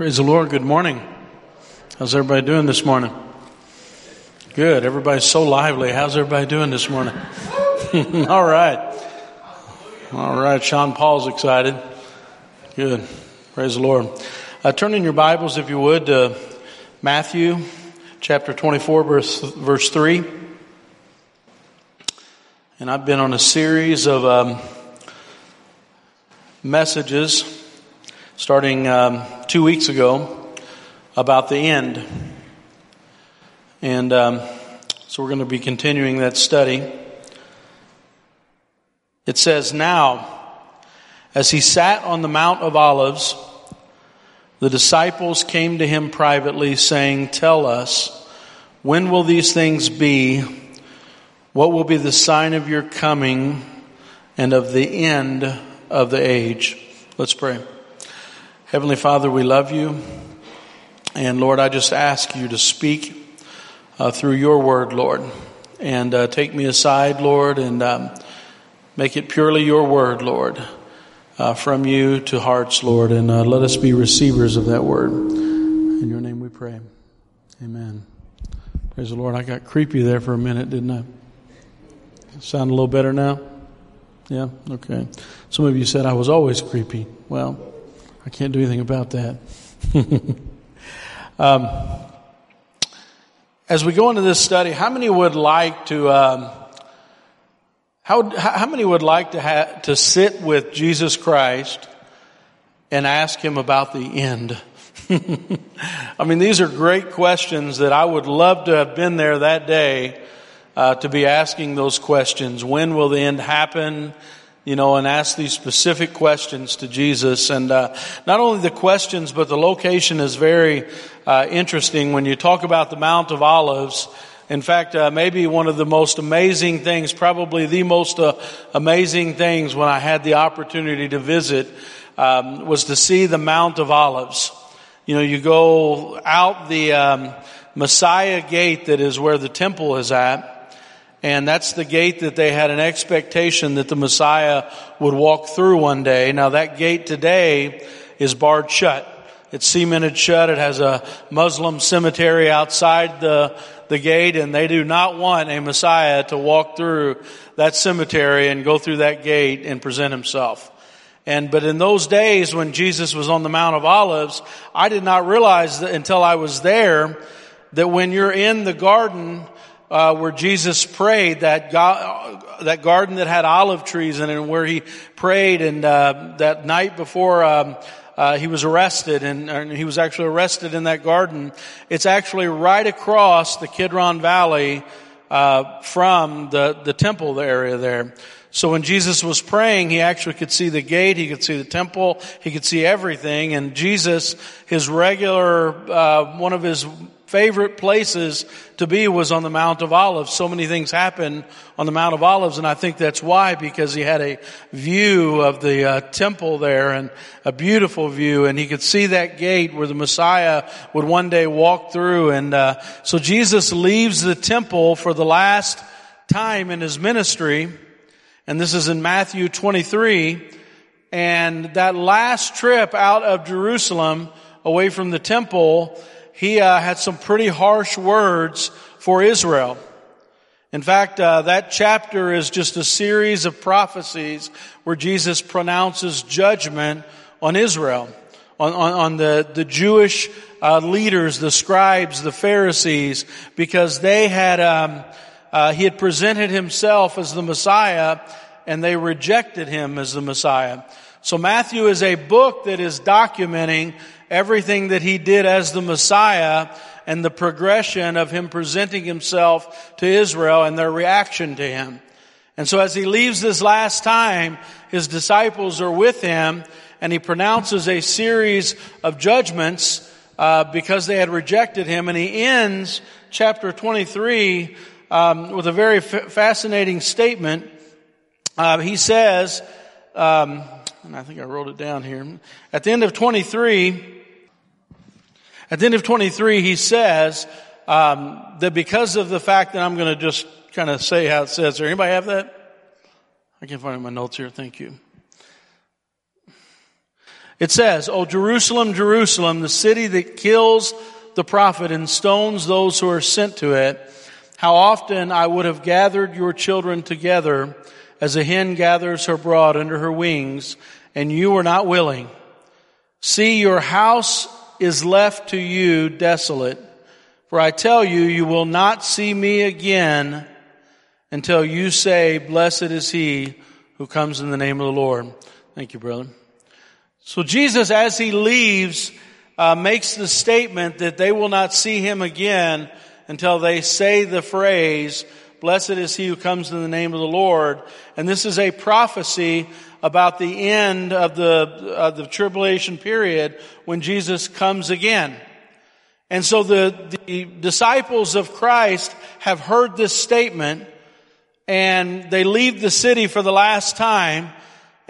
Praise the Lord. Good morning. How's everybody doing this morning? Good. Everybody's so lively. How's everybody doing this morning? All right. All right. Sean Paul's excited. Good. Praise the Lord. Uh, turn in your Bibles, if you would, to Matthew chapter 24, verse, verse 3. And I've been on a series of um, messages starting um, two weeks ago about the end. And um, so we're going to be continuing that study. It says, Now, as he sat on the Mount of Olives, the disciples came to him privately, saying, Tell us, when will these things be? What will be the sign of your coming and of the end of the age? Let's pray. Heavenly Father, we love you. And Lord, I just ask you to speak uh, through your word, Lord. And uh, take me aside, Lord, and um, make it purely your word, Lord, uh, from you to hearts, Lord. And uh, let us be receivers of that word. In your name we pray. Amen. Praise the Lord. I got creepy there for a minute, didn't I? Sound a little better now? Yeah? Okay. Some of you said I was always creepy. Well, I can't do anything about that. um, as we go into this study, how many would like to, um, how, how many would like to, ha- to sit with Jesus Christ and ask him about the end? I mean, these are great questions that I would love to have been there that day uh, to be asking those questions. When will the end happen? You know, and ask these specific questions to Jesus. And uh, not only the questions, but the location is very uh, interesting when you talk about the Mount of Olives. In fact, uh, maybe one of the most amazing things, probably the most uh, amazing things when I had the opportunity to visit, um, was to see the Mount of Olives. You know, you go out the um, Messiah gate that is where the temple is at. And that's the gate that they had an expectation that the Messiah would walk through one day. Now that gate today is barred shut. It's cemented shut. It has a Muslim cemetery outside the, the gate and they do not want a Messiah to walk through that cemetery and go through that gate and present himself. And, but in those days when Jesus was on the Mount of Olives, I did not realize until I was there that when you're in the garden, uh, where Jesus prayed, that God, that garden that had olive trees in it, and where he prayed, and uh, that night before um, uh, he was arrested, and, and, he was actually arrested in that garden. It's actually right across the Kidron Valley uh, from the the temple area there. So when Jesus was praying, he actually could see the gate, he could see the temple, he could see everything. And Jesus, his regular, uh, one of his favorite places to be was on the Mount of Olives. So many things happen on the Mount of Olives, and I think that's why, because he had a view of the uh, temple there and a beautiful view, and he could see that gate where the Messiah would one day walk through. And uh, so Jesus leaves the temple for the last time in his ministry, and this is in Matthew 23. And that last trip out of Jerusalem away from the temple, he uh, had some pretty harsh words for Israel. In fact, uh, that chapter is just a series of prophecies where Jesus pronounces judgment on Israel, on, on, on the, the Jewish uh, leaders, the scribes, the Pharisees, because they had, um, uh, he had presented himself as the Messiah and they rejected him as the Messiah. So Matthew is a book that is documenting everything that he did as the Messiah and the progression of him presenting himself to Israel and their reaction to him. And so as he leaves this last time, his disciples are with him and he pronounces a series of judgments uh, because they had rejected him. And he ends chapter 23 um, with a very f- fascinating statement. Uh, he says, um, and I think I wrote it down here. At the end of 23, at the end of 23, he says um, that because of the fact that I'm going to just kind of say how it says there. Anybody have that? I can't find my notes here. Thank you. It says, O Jerusalem, Jerusalem, the city that kills the prophet and stones those who are sent to it, how often I would have gathered your children together as a hen gathers her brood under her wings, and you were not willing. See, your house is left to you desolate. For I tell you, you will not see me again until you say, blessed is he who comes in the name of the Lord. Thank you, brother. So Jesus, as he leaves, uh, makes the statement that they will not see him again until they say the phrase, blessed is he who comes in the name of the Lord. And this is a prophecy about the end of the, the tribulation period when Jesus comes again. And so the, the disciples of Christ have heard this statement and they leave the city for the last time.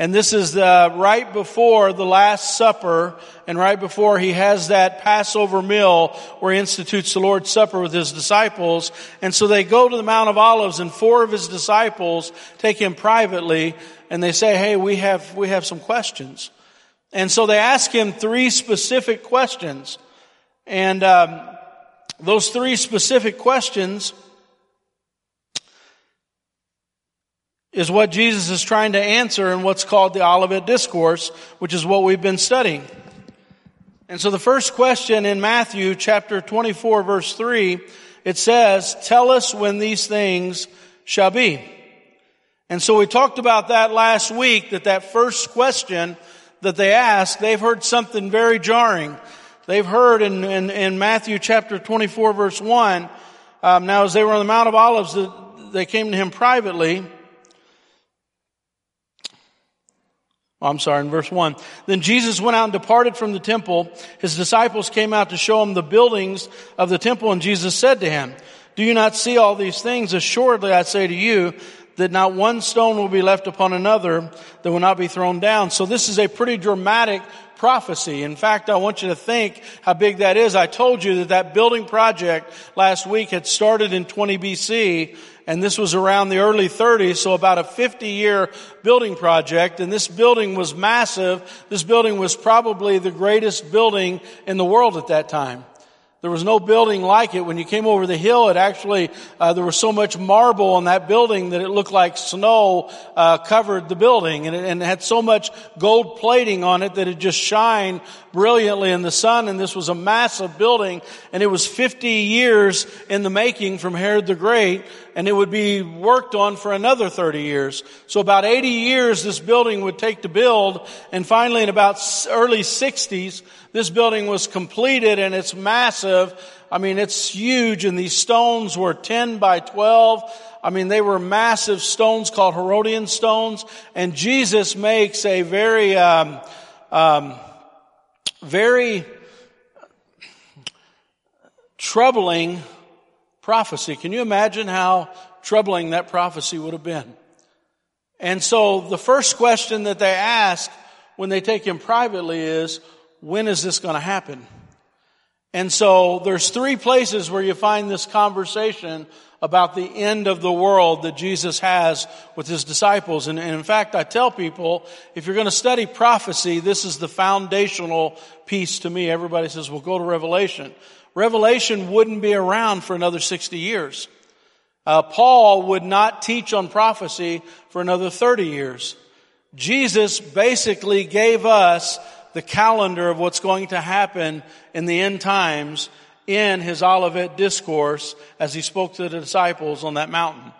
And this is uh, right before the Last Supper and right before he has that Passover meal where he institutes the Lord's Supper with his disciples. And so they go to the Mount of Olives and four of his disciples take him privately and they say, hey, we have, we have some questions. And so they ask him three specific questions. And um, those three specific questions is what Jesus is trying to answer in what's called the Olivet Discourse, which is what we've been studying. And so the first question in Matthew chapter 24 verse 3, it says, tell us when these things shall be. And so we talked about that last week, that that first question that they asked, they've heard something very jarring. They've heard in, in, in Matthew chapter 24 verse 1, um, now as they were on the Mount of Olives, they came to him privately. Oh, I'm sorry, in verse 1. Then Jesus went out and departed from the temple. His disciples came out to show him the buildings of the temple, and Jesus said to him, Do you not see all these things? Assuredly, I say to you, that not one stone will be left upon another that will not be thrown down. So this is a pretty dramatic prophecy. In fact, I want you to think how big that is. I told you that that building project last week had started in 20 BC and this was around the early 30s, so about a 50 year building project, and this building was massive. This building was probably the greatest building in the world at that time. There was no building like it. When you came over the hill, it actually, uh, there was so much marble on that building that it looked like snow uh, covered the building. And it, and it had so much gold plating on it that it just shined brilliantly in the sun. And this was a massive building. And it was 50 years in the making from Herod the Great. And it would be worked on for another 30 years. So about 80 years this building would take to build. And finally in about early 60s, this building was completed and it's massive. I mean, it's huge and these stones were 10 by 12. I mean, they were massive stones called Herodian stones. And Jesus makes a very, um, um, very troubling prophecy. Can you imagine how troubling that prophecy would have been? And so the first question that they ask when they take him privately is, when is this going to happen? And so there's three places where you find this conversation about the end of the world that Jesus has with his disciples. And, and in fact, I tell people, if you're going to study prophecy, this is the foundational piece to me. Everybody says, well, go to Revelation. Revelation wouldn't be around for another 60 years. Uh, Paul would not teach on prophecy for another 30 years. Jesus basically gave us the calendar of what's going to happen in the end times in his Olivet discourse as he spoke to the disciples on that mountain.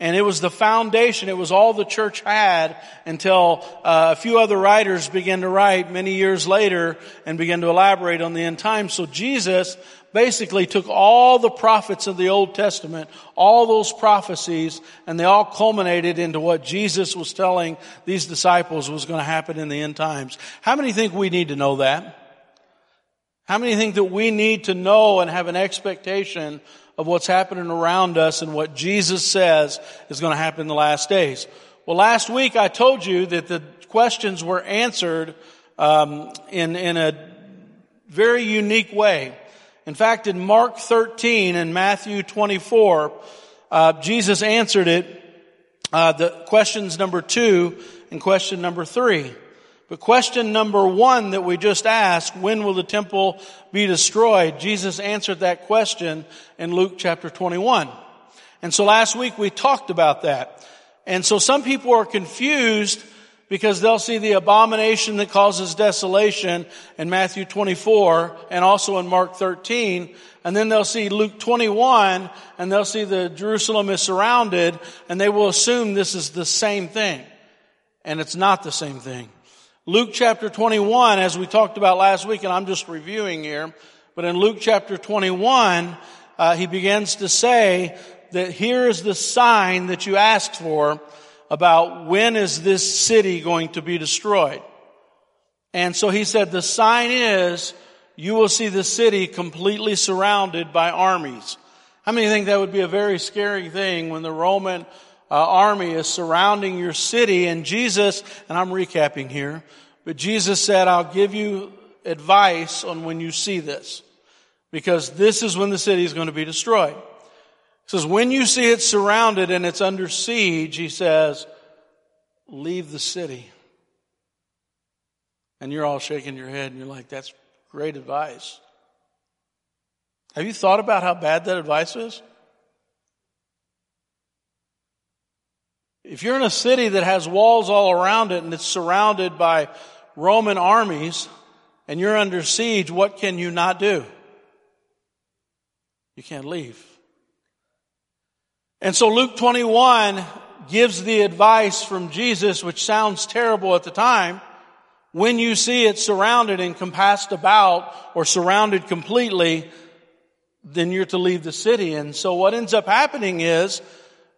And it was the foundation, it was all the church had until uh, a few other writers began to write many years later and began to elaborate on the end times. So Jesus basically took all the prophets of the Old Testament, all those prophecies, and they all culminated into what Jesus was telling these disciples was going to happen in the end times. How many think we need to know that? How many think that we need to know and have an expectation of what's happening around us and what Jesus says is going to happen in the last days? Well, last week I told you that the questions were answered um, in in a very unique way. In fact, in Mark 13 and Matthew 24, uh, Jesus answered it, uh, the questions number two and question number three. But question number one that we just asked, when will the temple be destroyed? Jesus answered that question in Luke chapter 21. And so last week we talked about that. And so some people are confused because they'll see the abomination that causes desolation in Matthew 24 and also in Mark 13. And then they'll see Luke 21 and they'll see the Jerusalem is surrounded and they will assume this is the same thing. And it's not the same thing. Luke chapter 21, as we talked about last week, and I'm just reviewing here, but in Luke chapter 21, uh, he begins to say that here is the sign that you asked for about when is this city going to be destroyed. And so he said the sign is you will see the city completely surrounded by armies. How many think that would be a very scary thing when the Roman uh, army is surrounding your city and Jesus, and I'm recapping here, but Jesus said, I'll give you advice on when you see this because this is when the city is going to be destroyed. He says, when you see it surrounded and it's under siege, he says, leave the city. And you're all shaking your head and you're like, that's great advice. Have you thought about how bad that advice is? If you're in a city that has walls all around it and it's surrounded by Roman armies and you're under siege, what can you not do? You can't leave. And so Luke 21 gives the advice from Jesus, which sounds terrible at the time. When you see it surrounded and compassed about or surrounded completely, then you're to leave the city. And so what ends up happening is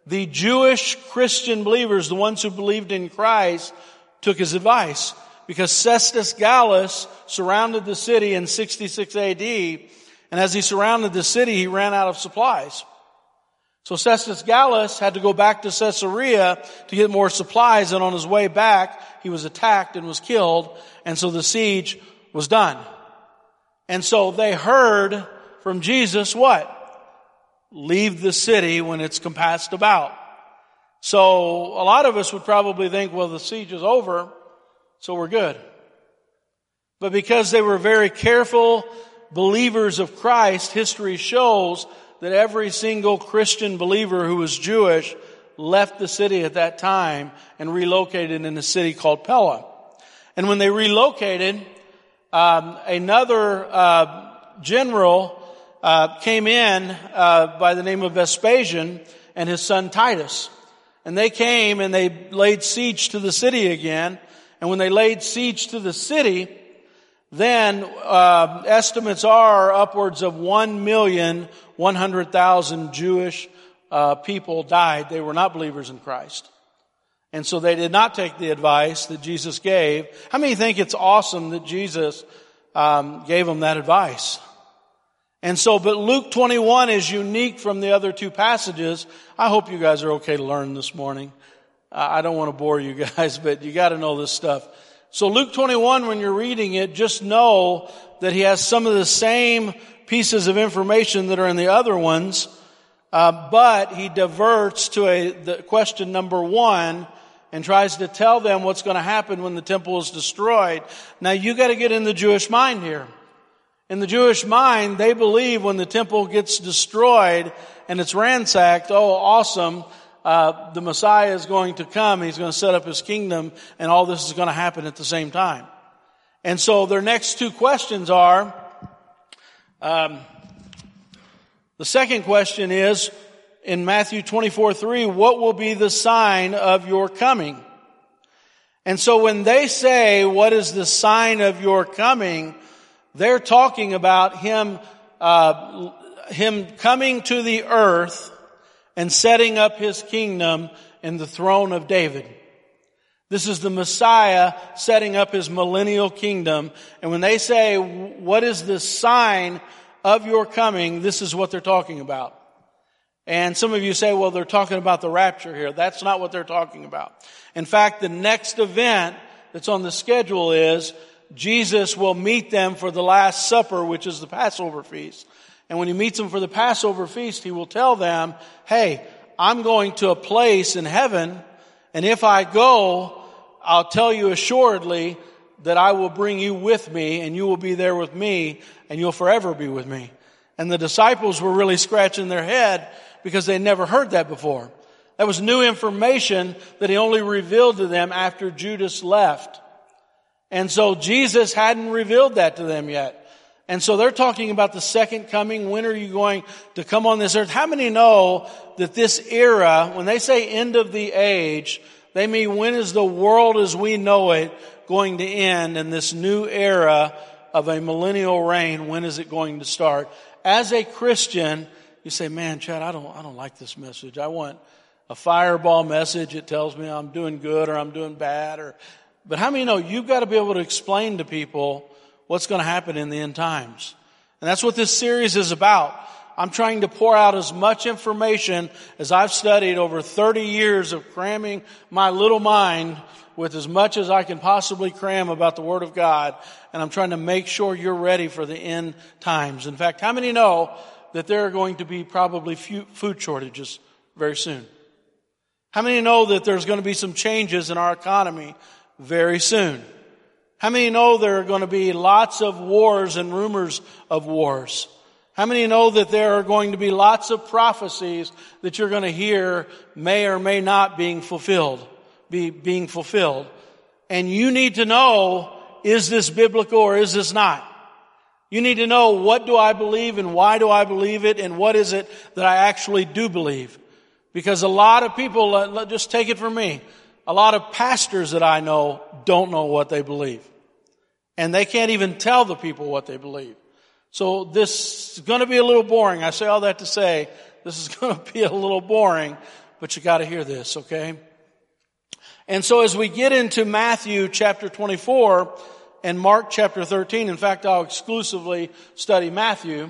the Jewish Christian believers, the ones who believed in Christ, took his advice because Cestius Gallus surrounded the city in 66 AD, and as he surrounded the city, he ran out of supplies. So Cestius Gallus had to go back to Caesarea to get more supplies, and on his way back, he was attacked and was killed, and so the siege was done. And so they heard from Jesus what? Leave the city when it's compassed about. So a lot of us would probably think, well, the siege is over, so we're good. But because they were very careful believers of Christ, history shows that every single Christian believer who was Jewish left the city at that time and relocated in a city called Pella. And when they relocated, um, another uh, general uh, came in uh, by the name of Vespasian and his son Titus. And they came and they laid siege to the city again. And when they laid siege to the city, then uh, estimates are upwards of one million one hundred thousand Jewish uh, people died. They were not believers in Christ. And so they did not take the advice that Jesus gave. How many think it's awesome that Jesus um, gave them that advice? And so, but Luke 21 is unique from the other two passages. I hope you guys are okay to learn this morning. I don't want to bore you guys, but you got to know this stuff. So Luke 21, when you're reading it, just know that he has some of the same pieces of information that are in the other ones, uh, but he diverts to a the question number one and tries to tell them what's going to happen when the temple is destroyed. Now you got to get in the Jewish mind here. In the Jewish mind, they believe when the temple gets destroyed and it's ransacked, oh, awesome, uh, the Messiah is going to come, he's going to set up his kingdom, and all this is going to happen at the same time. And so their next two questions are, um, the second question is, in Matthew 24, 3, what will be the sign of your coming? And so when they say, what is the sign of your coming? They're talking about him, uh, him coming to the earth and setting up his kingdom in the throne of David. This is the Messiah setting up his millennial kingdom. And when they say, what is the sign of your coming? This is what they're talking about. And some of you say, well, they're talking about the rapture here. That's not what they're talking about. In fact, the next event that's on the schedule is Jesus will meet them for the Last Supper, which is the Passover feast. And when he meets them for the Passover feast, he will tell them, hey, I'm going to a place in heaven, and if I go, I'll tell you assuredly that I will bring you with me and you will be there with me and you'll forever be with me. And the disciples were really scratching their head because they never heard that before. That was new information that he only revealed to them after Judas left. And so Jesus hadn't revealed that to them yet. And so they're talking about the second coming. When are you going to come on this earth? How many know that this era, when they say end of the age, they mean when is the world as we know it going to end and this new era of a millennial reign, when is it going to start? As a Christian, you say, man, Chad, I don't, I don't like this message. I want a fireball message. It tells me I'm doing good or I'm doing bad or, but how many know you've got to be able to explain to people what's going to happen in the end times? And that's what this series is about. I'm trying to pour out as much information as I've studied over 30 years of cramming my little mind with as much as I can possibly cram about the Word of God. And I'm trying to make sure you're ready for the end times. In fact, how many know that there are going to be probably food shortages very soon? How many know that there's going to be some changes in our economy very soon? How many know there are going to be lots of wars and rumors of wars? How many know that there are going to be lots of prophecies that you're going to hear may or may not being fulfilled, be being fulfilled? And you need to know, is this biblical or is this not? You need to know what do I believe and why do I believe it and what is it that I actually do believe. Because a lot of people, just take it from me, a lot of pastors that I know don't know what they believe. And they can't even tell the people what they believe. So this is going to be a little boring. I say all that to say this is going to be a little boring, but you got to hear this, okay? And so as we get into Matthew chapter 24 and Mark chapter 13, in fact, I'll exclusively study Matthew,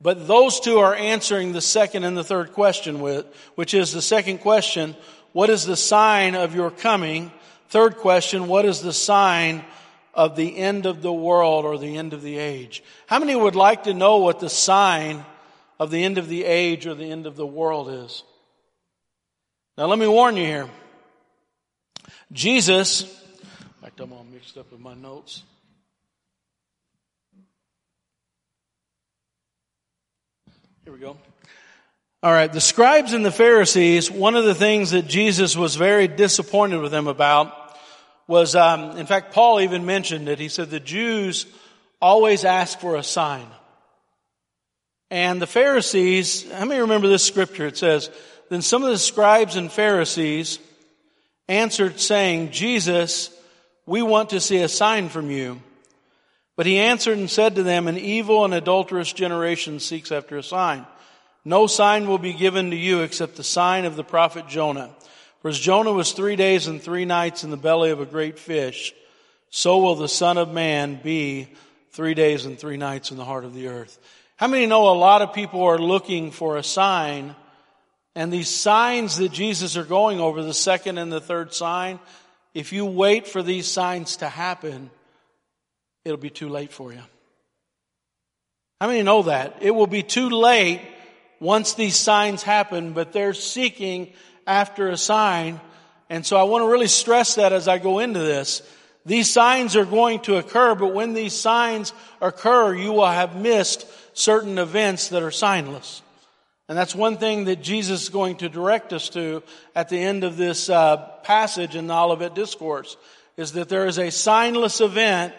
but those two are answering the second and the third question with, which is the second question, what is the sign of your coming? Third question, what is the sign of the end of the world or the end of the age. How many would like to know what the sign of the end of the age or the end of the world is? Now let me warn you here. Jesus, in fact, I'm all mixed up in my notes. Here we go. All right, the scribes and the Pharisees, one of the things that Jesus was very disappointed with them about was, um, in fact, Paul even mentioned it. He said the Jews always ask for a sign. And the Pharisees, how many remember this scripture? It says, Then some of the scribes and Pharisees answered saying, Jesus, we want to see a sign from you. But he answered and said to them, An evil and adulterous generation seeks after a sign. No sign will be given to you except the sign of the prophet Jonah. For as Jonah was three days and three nights in the belly of a great fish, so will the Son of Man be three days and three nights in the heart of the earth. How many know a lot of people are looking for a sign, and these signs that Jesus are going over, the second and the third sign, if you wait for these signs to happen, it'll be too late for you. How many know that? It will be too late once these signs happen, but they're seeking after a sign. And so I want to really stress that as I go into this. These signs are going to occur, but when these signs occur, you will have missed certain events that are signless. And that's one thing that Jesus is going to direct us to at the end of this uh, passage in the Olivet Discourse, is that there is a signless event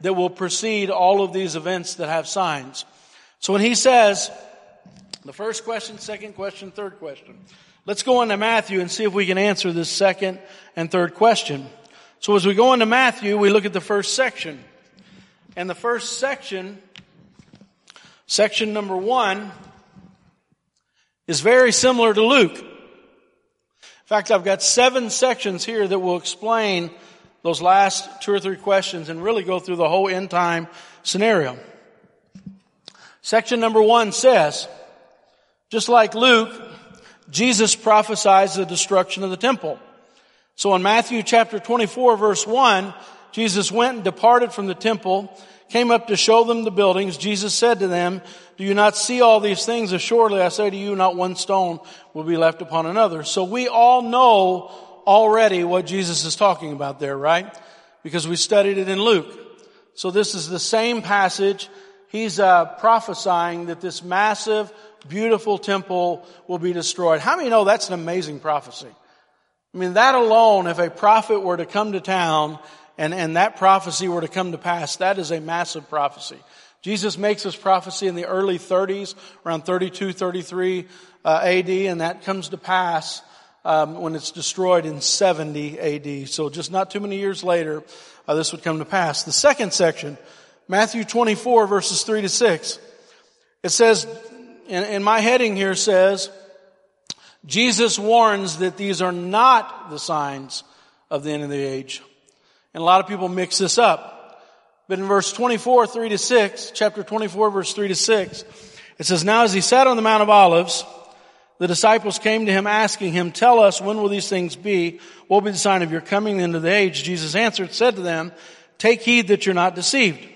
that will precede all of these events that have signs. So when he says, the first question, second question, third question, Let's go into Matthew and see if we can answer this second and third question. So as we go into Matthew, we look at the first section. And the first section, section number one, is very similar to Luke. In fact, I've got seven sections here that will explain those last two or three questions and really go through the whole end time scenario. Section number one says, just like Luke, Jesus prophesies the destruction of the temple. So in Matthew chapter 24 verse 1, Jesus went and departed from the temple, came up to show them the buildings. Jesus said to them, do you not see all these things? Assuredly I say to you, not one stone will be left upon another. So we all know already what Jesus is talking about there, right? because we studied it in Luke. So this is the same passage. He's uh, prophesying that this massive, beautiful temple will be destroyed. How many know that's an amazing prophecy? I mean, that alone, if a prophet were to come to town and, and that prophecy were to come to pass, that is a massive prophecy. Jesus makes this prophecy in the early 30s, around 32, 33 uh, AD, and that comes to pass um, when it's destroyed in 70 AD. So just not too many years later, uh, this would come to pass. The second section, Matthew 24 verses 3 to 6. It says, in, in my heading here says, Jesus warns that these are not the signs of the end of the age. And a lot of people mix this up. But in verse 24, 3 to 6, chapter 24, verse 3 to 6, it says, Now as he sat on the Mount of Olives, the disciples came to him asking him, Tell us, when will these things be? What will be the sign of your coming into the age? Jesus answered, said to them, Take heed that you're not deceived.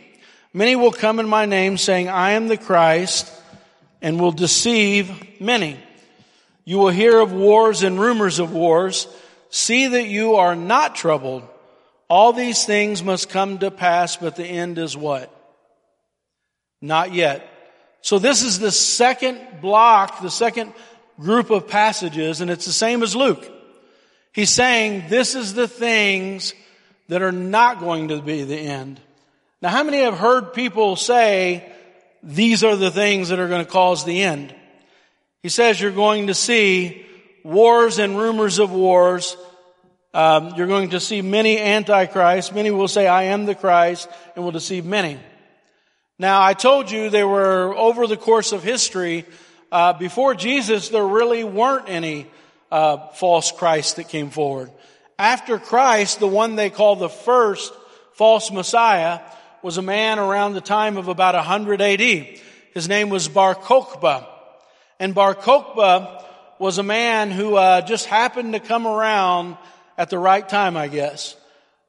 Many will come in my name saying, I am the Christ, and will deceive many. You will hear of wars and rumors of wars. See that you are not troubled. All these things must come to pass, but the end is what? Not yet. So this is the second block, the second group of passages, and it's the same as Luke. He's saying this is the things that are not going to be the end. Now, how many have heard people say these are the things that are going to cause the end? He says you're going to see wars and rumors of wars. Um, you're going to see many antichrists. Many will say, I am the Christ, and will deceive many. Now, I told you they were over the course of history, uh, before Jesus, there really weren't any uh, false Christ that came forward. After Christ, the one they call the first false Messiah was a man around the time of about 100 AD. His name was Bar Kokhba. And Bar Kokhba was a man who uh, just happened to come around at the right time, I guess.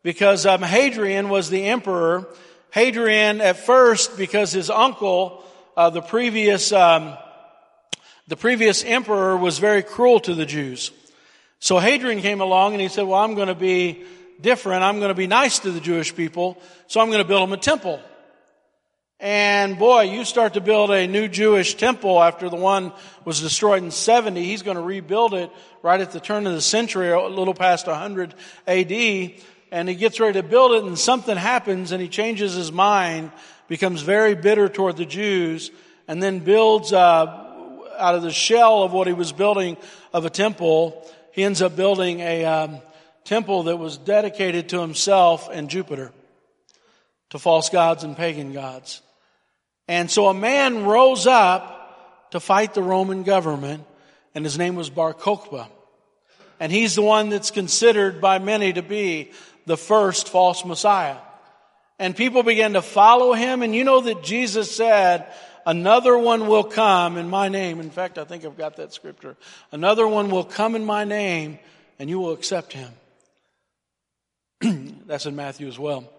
Because um, Hadrian was the emperor. Hadrian, at first, because his uncle, uh, the previous um, the previous emperor was very cruel to the Jews. So Hadrian came along and he said, well, I'm going to be different. I'm going to be nice to the Jewish people. So I'm going to build them a temple. And boy, you start to build a new Jewish temple after the one was destroyed in 70. He's going to rebuild it right at the turn of the century, a little past 100 AD. And he gets ready to build it and something happens and he changes his mind, becomes very bitter toward the Jews, and then builds, uh, out of the shell of what he was building of a temple, he ends up building a um, temple that was dedicated to himself and Jupiter, to false gods and pagan gods. And so a man rose up to fight the Roman government, and his name was Bar Kokhba. And he's the one that's considered by many to be the first false Messiah. And people began to follow him, and you know that Jesus said, Another one will come in my name. In fact, I think I've got that scripture. Another one will come in my name and you will accept him. That's in Matthew as well.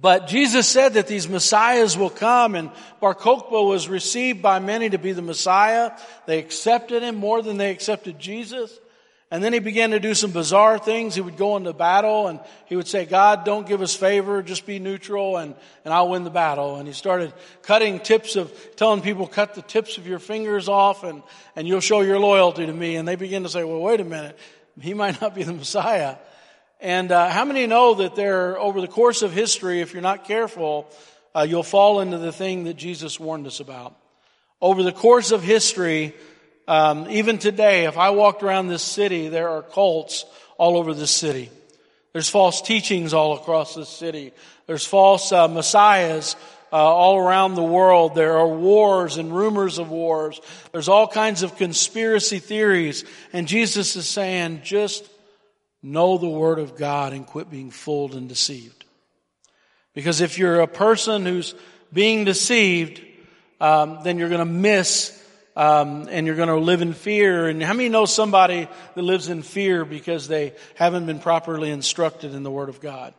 But Jesus said that these messiahs will come and Bar Kokhba was received by many to be the messiah. They accepted him more than they accepted Jesus. And then he began to do some bizarre things. He would go into battle and he would say, God, don't give us favor, just be neutral and, and I'll win the battle. And he started cutting tips of, telling people, cut the tips of your fingers off and, and you'll show your loyalty to me. And they begin to say, well, wait a minute. He might not be the Messiah. And uh, how many know that there, over the course of history, if you're not careful, uh, you'll fall into the thing that Jesus warned us about. Over the course of history, um, even today, if I walked around this city, there are cults all over this city. There's false teachings all across this city. There's false uh, messiahs uh, all around the world. There are wars and rumors of wars. There's all kinds of conspiracy theories. And Jesus is saying, just know the Word of God and quit being fooled and deceived. Because if you're a person who's being deceived, um, then you're going to miss um, and you're going to live in fear. And how many know somebody that lives in fear because they haven't been properly instructed in the Word of God?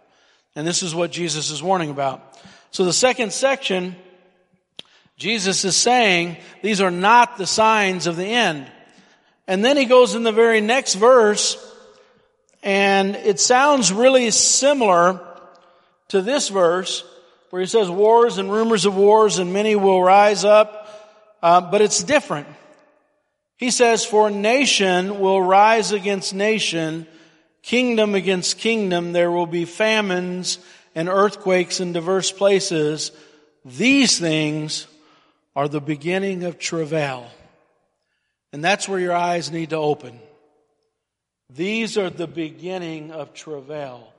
And this is what Jesus is warning about. So the second section, Jesus is saying these are not the signs of the end. And then he goes in the very next verse And it sounds really similar to this verse where he says wars and rumors of wars and many will rise up, uh, but it's different. He says, for nation will rise against nation, kingdom against kingdom. There will be famines and earthquakes in diverse places. These things are the beginning of travail. And that's where your eyes need to open. These are the beginning of travail.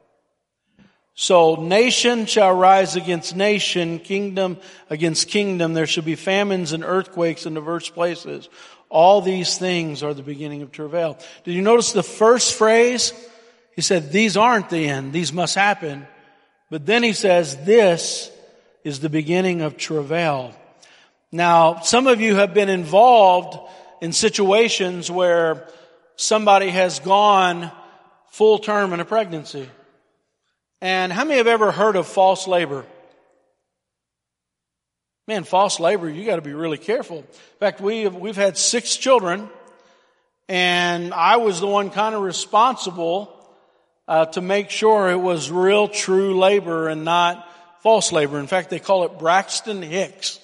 So nation shall rise against nation, kingdom against kingdom. There shall be famines and earthquakes in diverse places. All these things are the beginning of travail. Did you notice the first phrase? He said, these aren't the end. These must happen. But then he says, this is the beginning of travail. Now, some of you have been involved in situations where somebody has gone full term in a pregnancy. And how many have ever heard of false labor? Man, false labor, you got to be really careful. In fact, we have, we've had six children, and I was the one kind of responsible uh, to make sure it was real, true labor and not false labor. In fact, they call it Braxton Hicks.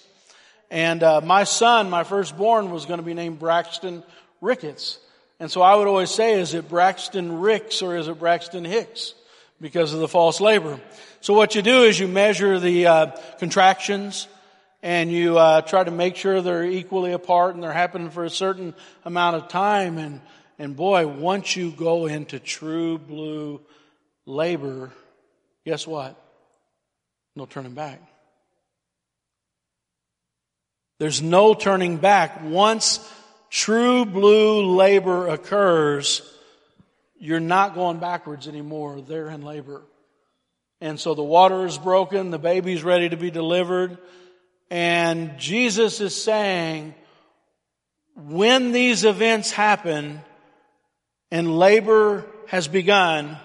And uh, my son, my firstborn, was going to be named Braxton Ricketts. And so I would always say, is it Braxton Ricks or is it Braxton Hicks? Because of the false labor. So what you do is you measure the uh, contractions and you uh, try to make sure they're equally apart and they're happening for a certain amount of time. And, and boy, once you go into true blue labor, guess what? No turning back. There's no turning back. Once true blue labor occurs, you're not going backwards anymore. They're in labor. And so the water is broken, the baby's ready to be delivered, and Jesus is saying, when these events happen and labor has begun,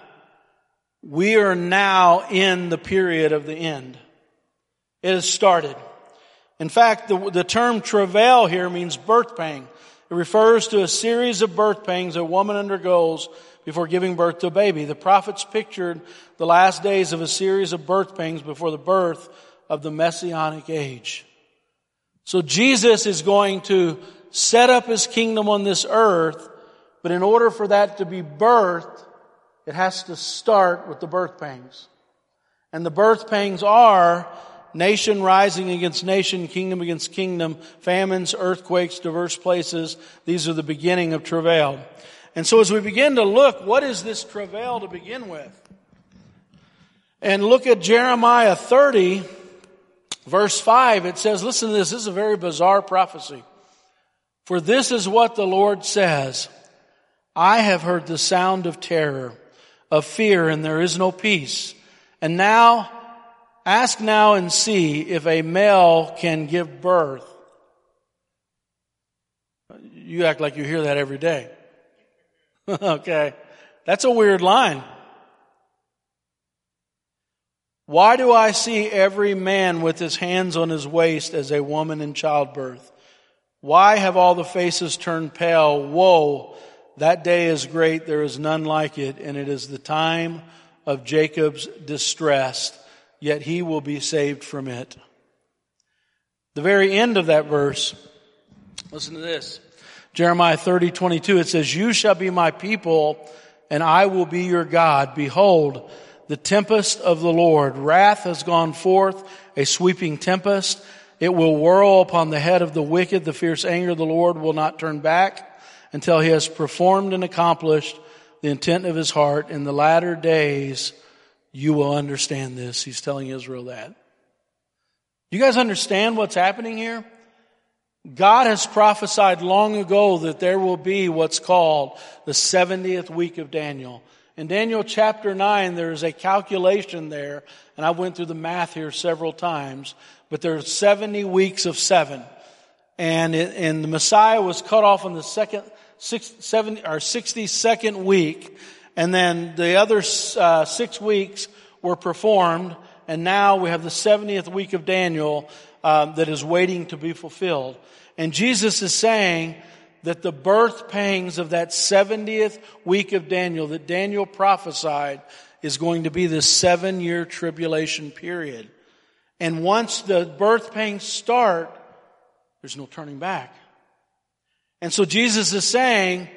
we are now in the period of the end. It has started. In fact, the, the term travail here means birth pang. It refers to a series of birth pangs a woman undergoes before giving birth to a baby. The prophets pictured the last days of a series of birth pangs before the birth of the messianic age. So Jesus is going to set up his kingdom on this earth, but in order for that to be birthed, it has to start with the birth pangs. And the birth pangs are nation rising against nation, kingdom against kingdom, famines, earthquakes, diverse places. These are the beginning of travail. And so as we begin to look, what is this travail to begin with? And look at Jeremiah 30, Verse 5, it says, listen to this, this is a very bizarre prophecy. For this is what the Lord says, I have heard the sound of terror, of fear, and there is no peace. And now, ask now and see if a male can give birth. You act like you hear that every day. okay. That's a weird line. Why do I see every man with his hands on his waist as a woman in childbirth? Why have all the faces turned pale? Woe! That day is great, there is none like it, and it is the time of Jacob's distress, yet he will be saved from it. The very end of that verse, listen to this. Jeremiah 30, 22, it says, You shall be my people, and I will be your God. Behold, the tempest of the Lord. Wrath has gone forth, a sweeping tempest. It will whirl upon the head of the wicked. The fierce anger of the Lord will not turn back until he has performed and accomplished the intent of his heart. In the latter days, you will understand this. He's telling Israel that. You guys understand what's happening here? God has prophesied long ago that there will be what's called the 70th week of Daniel. In Daniel chapter 9, there's a calculation there, and I went through the math here several times, but there are 70 weeks of seven. And, it, and the Messiah was cut off on the second, six, seven, or 62nd week, and then the other uh, six weeks were performed, and now we have the 70th week of Daniel um, that is waiting to be fulfilled. And Jesus is saying that the birth pangs of that 70th week of Daniel that Daniel prophesied is going to be the seven year tribulation period. And once the birth pangs start, there's no turning back. And so Jesus is saying,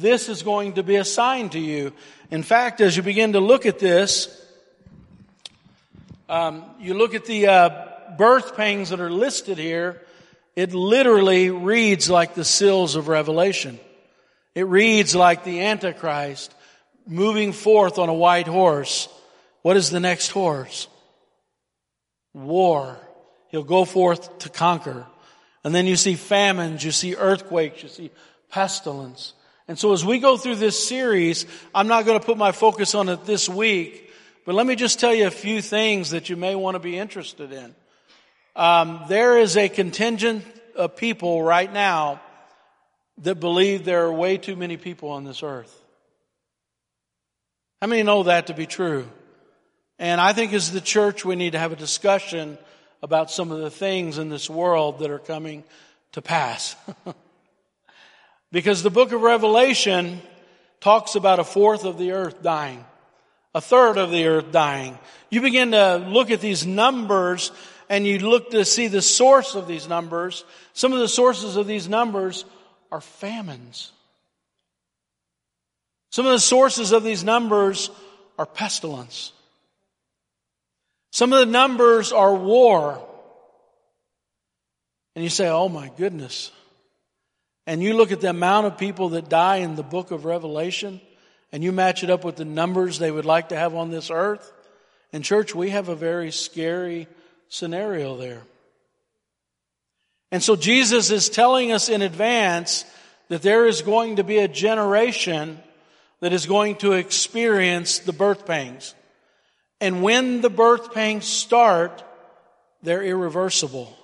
this is going to be a sign to you. In fact, as you begin to look at this, um, you look at the uh, birth pangs that are listed here, it literally reads like the seals of Revelation. It reads like the Antichrist moving forth on a white horse. What is the next horse? War. He'll go forth to conquer. And then you see famines, you see earthquakes, you see pestilence. And so as we go through this series, I'm not going to put my focus on it this week, but let me just tell you a few things that you may want to be interested in. Um, there is a contingent of people right now that believe there are way too many people on this earth. How many know that to be true? And I think as the church, we need to have a discussion about some of the things in this world that are coming to pass. because the book of Revelation talks about a fourth of the earth dying, a third of the earth dying. You begin to look at these numbers and you look to see the source of these numbers. Some of the sources of these numbers are famines. Some of the sources of these numbers are pestilence. Some of the numbers are war. And you say, oh my goodness. And you look at the amount of people that die in the book of Revelation and you match it up with the numbers they would like to have on this earth. In church, we have a very scary scenario there. And so Jesus is telling us in advance that there is going to be a generation that is going to experience the birth pangs. And when the birth pangs start, they're irreversible.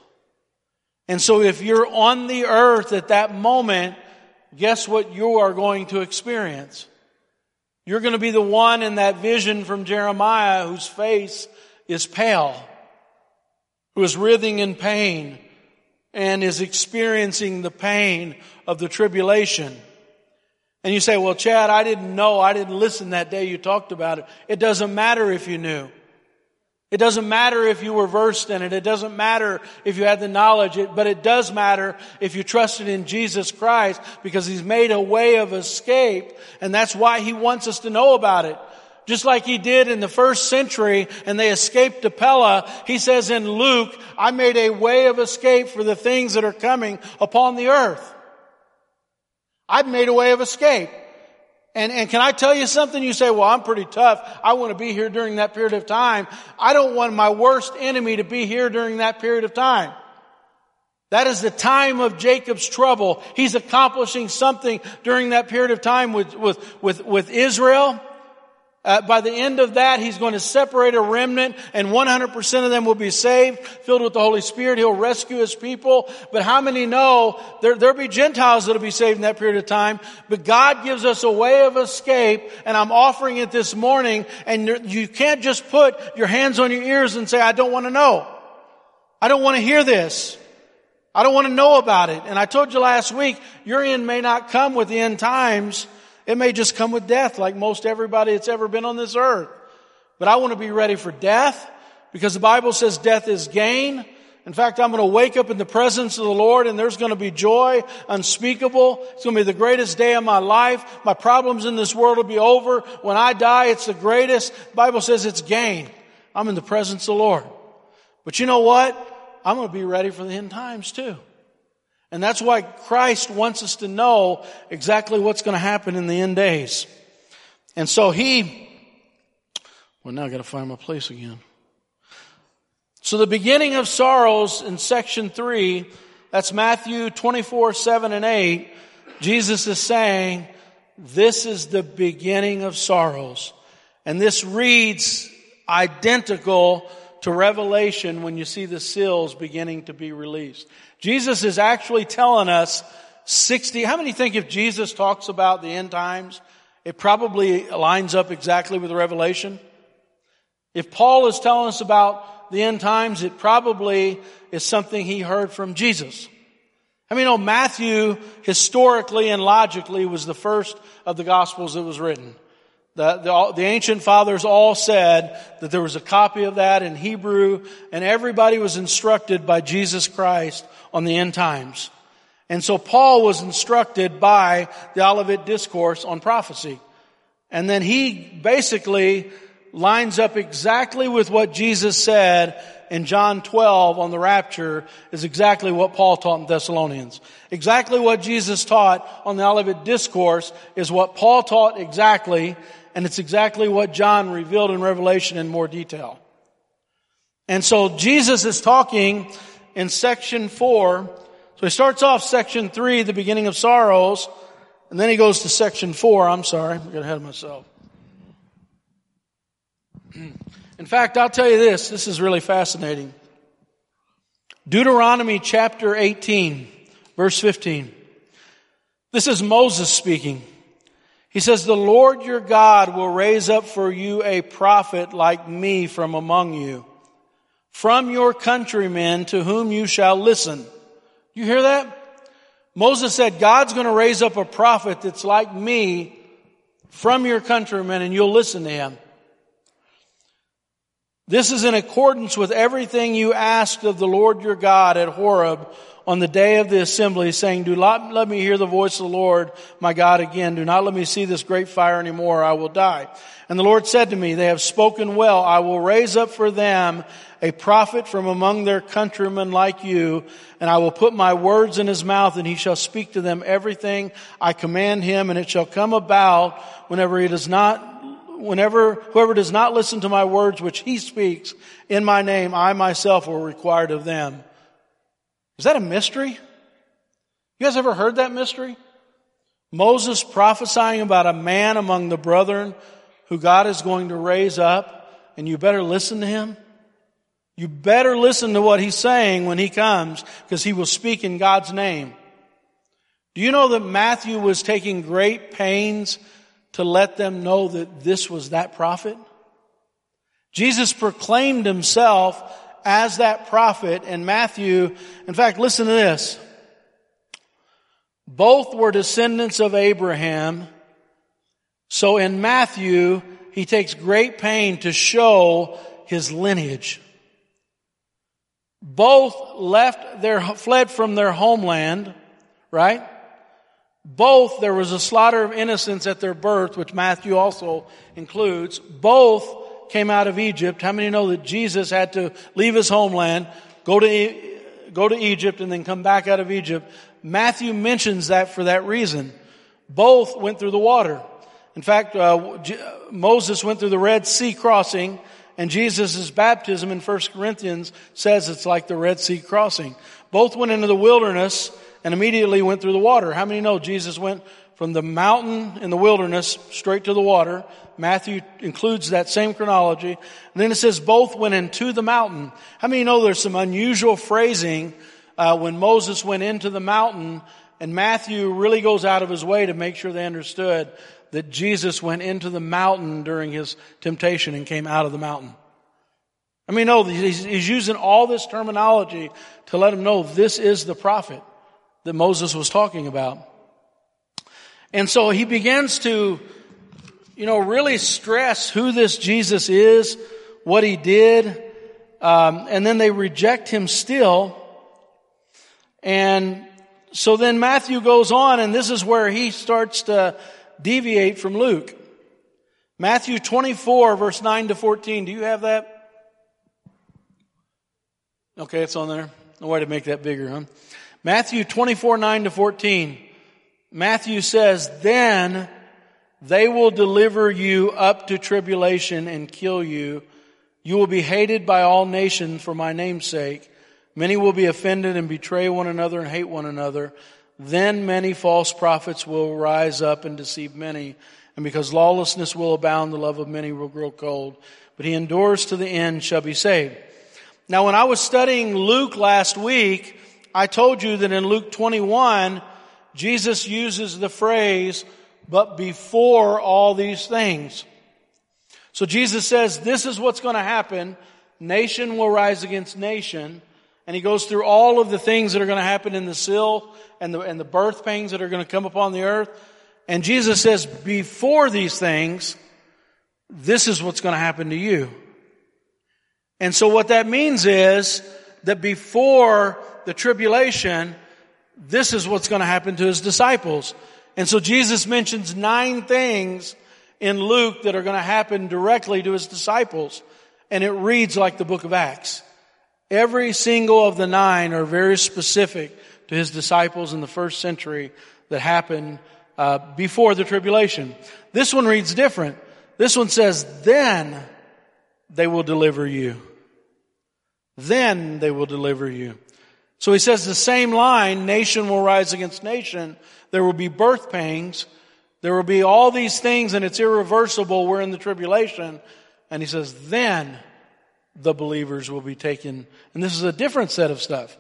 And so if you're on the earth at that moment, guess what you are going to experience? You're going to be the one in that vision from Jeremiah whose face is pale, who is writhing in pain and is experiencing the pain of the tribulation. And you say, well, Chad, I didn't know. I didn't listen that day you talked about it. It doesn't matter if you knew. It doesn't matter if you were versed in it. It doesn't matter if you had the knowledge, but it does matter if you trusted in Jesus Christ because He's made a way of escape and that's why He wants us to know about it. Just like He did in the first century and they escaped to Pella, He says in Luke, I made a way of escape for the things that are coming upon the earth. I've made a way of escape. And, and can I tell you something? You say, well, I'm pretty tough. I want to be here during that period of time. I don't want my worst enemy to be here during that period of time. That is the time of Jacob's trouble. He's accomplishing something during that period of time with, with, with, with Israel. Uh, by the end of that, he's going to separate a remnant and 100% of them will be saved, filled with the Holy Spirit. He'll rescue his people. But how many know there, there'll be Gentiles that'll be saved in that period of time? But God gives us a way of escape and I'm offering it this morning and you can't just put your hands on your ears and say, I don't want to know. I don't want to hear this. I don't want to know about it. And I told you last week, your end may not come with the end times, it may just come with death like most everybody that's ever been on this earth. But I want to be ready for death because the Bible says death is gain. In fact, I'm going to wake up in the presence of the Lord and there's going to be joy unspeakable. It's going to be the greatest day of my life. My problems in this world will be over. When I die, it's the greatest. The Bible says it's gain. I'm in the presence of the Lord. But you know what? I'm going to be ready for the end times too. And that's why Christ wants us to know exactly what's going to happen in the end days. And so he, well, now I got to find my place again. So the beginning of sorrows in section three, that's Matthew 24, 7 and 8. Jesus is saying, this is the beginning of sorrows. And this reads identical to Revelation when you see the seals beginning to be released. Jesus is actually telling us 60, how many think if Jesus talks about the end times, it probably lines up exactly with the Revelation? If Paul is telling us about the end times, it probably is something he heard from Jesus. I mean, know Matthew historically and logically was the first of the gospels that was written. The, the, the, ancient fathers all said that there was a copy of that in Hebrew and everybody was instructed by Jesus Christ on the end times. And so Paul was instructed by the Olivet Discourse on prophecy. And then he basically lines up exactly with what Jesus said in John 12 on the rapture is exactly what Paul taught in Thessalonians. Exactly what Jesus taught on the Olivet Discourse is what Paul taught exactly, and it's exactly what John revealed in Revelation in more detail. And so Jesus is talking in section four. So he starts off section three, the beginning of sorrows, and then he goes to section four. I'm sorry, I got ahead of myself. In fact, I'll tell you this, this is really fascinating. Deuteronomy chapter 18, verse 15. This is Moses speaking. He says, the Lord your God will raise up for you a prophet like me from among you, from your countrymen to whom you shall listen. You hear that? Moses said, God's going to raise up a prophet that's like me from your countrymen and you'll listen to him. This is in accordance with everything you asked of the Lord your God at Horeb on the day of the assembly, saying, Do not let me hear the voice of the Lord my God again. Do not let me see this great fire anymore, or I will die. And the Lord said to me, They have spoken well. I will raise up for them a prophet from among their countrymen like you, and I will put my words in his mouth, and he shall speak to them everything I command him, and it shall come about whenever he does not whenever whoever does not listen to my words which he speaks in my name, I myself will require of them. Is that a mystery? You guys ever heard that mystery? Moses prophesying about a man among the brethren who God is going to raise up, and you better listen to him. You better listen to what he's saying when he comes, because he will speak in God's name. Do you know that Matthew was taking great pains to let them know that this was that prophet? Jesus proclaimed himself as that prophet and Matthew, in fact, listen to this. Both were descendants of Abraham. So in Matthew, he takes great pain to show his lineage. Both left their, fled from their homeland, right? Both, there was a slaughter of innocents at their birth, which Matthew also includes. Both came out of Egypt. How many know that Jesus had to leave his homeland, go to, go to Egypt, and then come back out of Egypt? Matthew mentions that for that reason. Both went through the water. In fact, uh, Moses went through the Red Sea crossing, and Jesus' baptism in 1 Corinthians says it's like the Red Sea crossing. Both went into the wilderness, and immediately went through the water. How many know Jesus went from the mountain in the wilderness straight to the water? Matthew includes that same chronology. And then it says both went into the mountain. How many know there's some unusual phrasing uh, when Moses went into the mountain and Matthew really goes out of his way to make sure they understood that Jesus went into the mountain during his temptation and came out of the mountain. I mean, no, he's, he's using all this terminology to let them know this is the prophet that Moses was talking about. And so he begins to, you know, really stress who this Jesus is, what he did, um, and then they reject him still. And so then Matthew goes on, and this is where he starts to deviate from Luke. Matthew 24, verse 9 to 14. Do you have that? Okay, it's on there. No way to make that bigger, huh? Matthew 24, 9 to 14. Matthew says, then they will deliver you up to tribulation and kill you. You will be hated by all nations for my name's sake. Many will be offended and betray one another and hate one another. Then many false prophets will rise up and deceive many. And because lawlessness will abound, the love of many will grow cold. But he endures to the end shall be saved. Now when I was studying Luke last week, I told you that in Luke 21, Jesus uses the phrase, but before all these things. So Jesus says, this is what's going to happen. Nation will rise against nation. And he goes through all of the things that are going to happen in the sill and the, and the birth pains that are going to come upon the earth. And Jesus says, before these things, this is what's going to happen to you. And so what that means is that before the tribulation, this is what's going to happen to his disciples. And so Jesus mentions nine things in Luke that are going to happen directly to his disciples. And it reads like the book of Acts. Every single of the nine are very specific to his disciples in the first century that happened uh, before the tribulation. This one reads different. This one says, then they will deliver you. Then they will deliver you. So he says the same line, nation will rise against nation. There will be birth pangs. There will be all these things and it's irreversible. We're in the tribulation. And he says, then the believers will be taken. And this is a different set of stuff.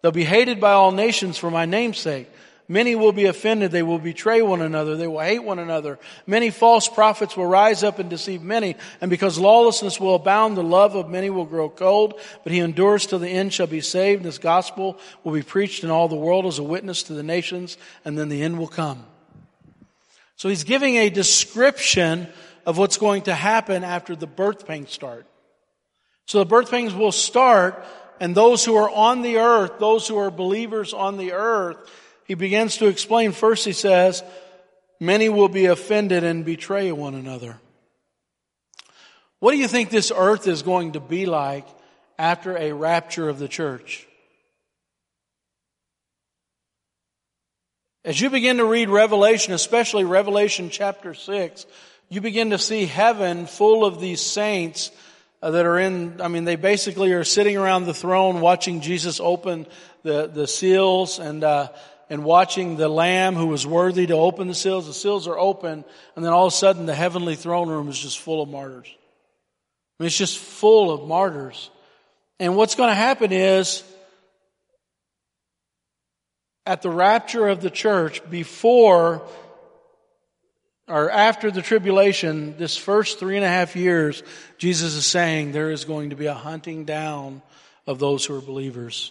They'll be hated by all nations for my name's sake. Many will be offended. They will betray one another. They will hate one another. Many false prophets will rise up and deceive many. And because lawlessness will abound, the love of many will grow cold. But he endures till the end shall be saved. This gospel will be preached in all the world as a witness to the nations. And then the end will come. So he's giving a description of what's going to happen after the birth pangs start. So the birth pangs will start and those who are on the earth, those who are believers on the earth, he begins to explain. First he says, many will be offended and betray one another. What do you think this earth is going to be like after a rapture of the church? As you begin to read Revelation, especially Revelation chapter 6, you begin to see heaven full of these saints uh, that are in, I mean, they basically are sitting around the throne watching Jesus open the, the seals and, uh, and watching the lamb who was worthy to open the seals. The seals are open and then all of a sudden the heavenly throne room is just full of martyrs. I mean, it's just full of martyrs. And what's going to happen is at the rapture of the church before or after the tribulation, this first three and a half years, Jesus is saying there is going to be a hunting down of those who are believers.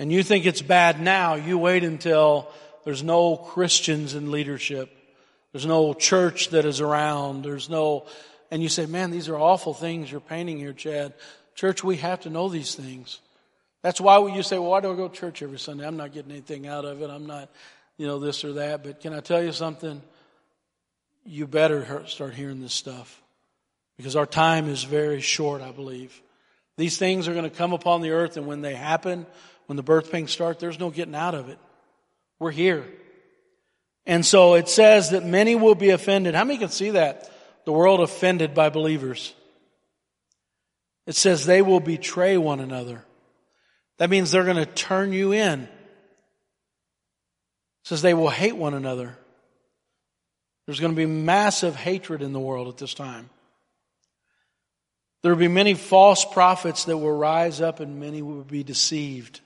And you think it's bad now, you wait until there's no Christians in leadership. There's no church that is around. There's no, and you say, man, these are awful things you're painting here, Chad. Church, we have to know these things. That's why you say, well, why do I go to church every Sunday? I'm not getting anything out of it. I'm not, you know, this or that. But can I tell you something? You better start hearing this stuff because our time is very short, I believe. These things are going to come upon the earth, and when they happen, when the birth pains start, there's no getting out of it. We're here. And so it says that many will be offended. How many can see that? The world offended by believers. It says they will betray one another. That means they're going to turn you in. It says they will hate one another. There's going to be massive hatred in the world at this time. There will be many false prophets that will rise up and many will be deceived.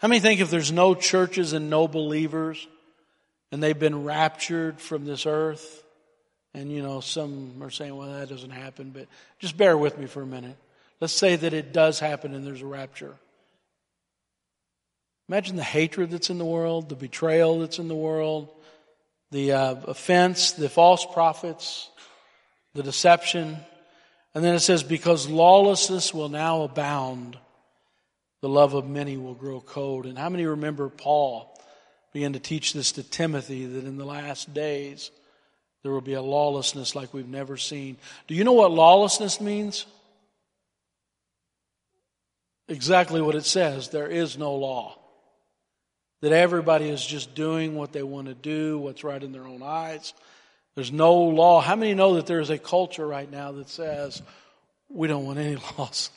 How many think if there's no churches and no believers and they've been raptured from this earth, and you know, some are saying, well, that doesn't happen, but just bear with me for a minute. Let's say that it does happen and there's a rapture. Imagine the hatred that's in the world, the betrayal that's in the world, the uh, offense, the false prophets, the deception. And then it says, because lawlessness will now abound the love of many will grow cold. And how many remember Paul began to teach this to Timothy that in the last days there will be a lawlessness like we've never seen? Do you know what lawlessness means? Exactly what it says. There is no law. That everybody is just doing what they want to do, what's right in their own eyes. There's no law. How many know that there's a culture right now that says we don't want any laws?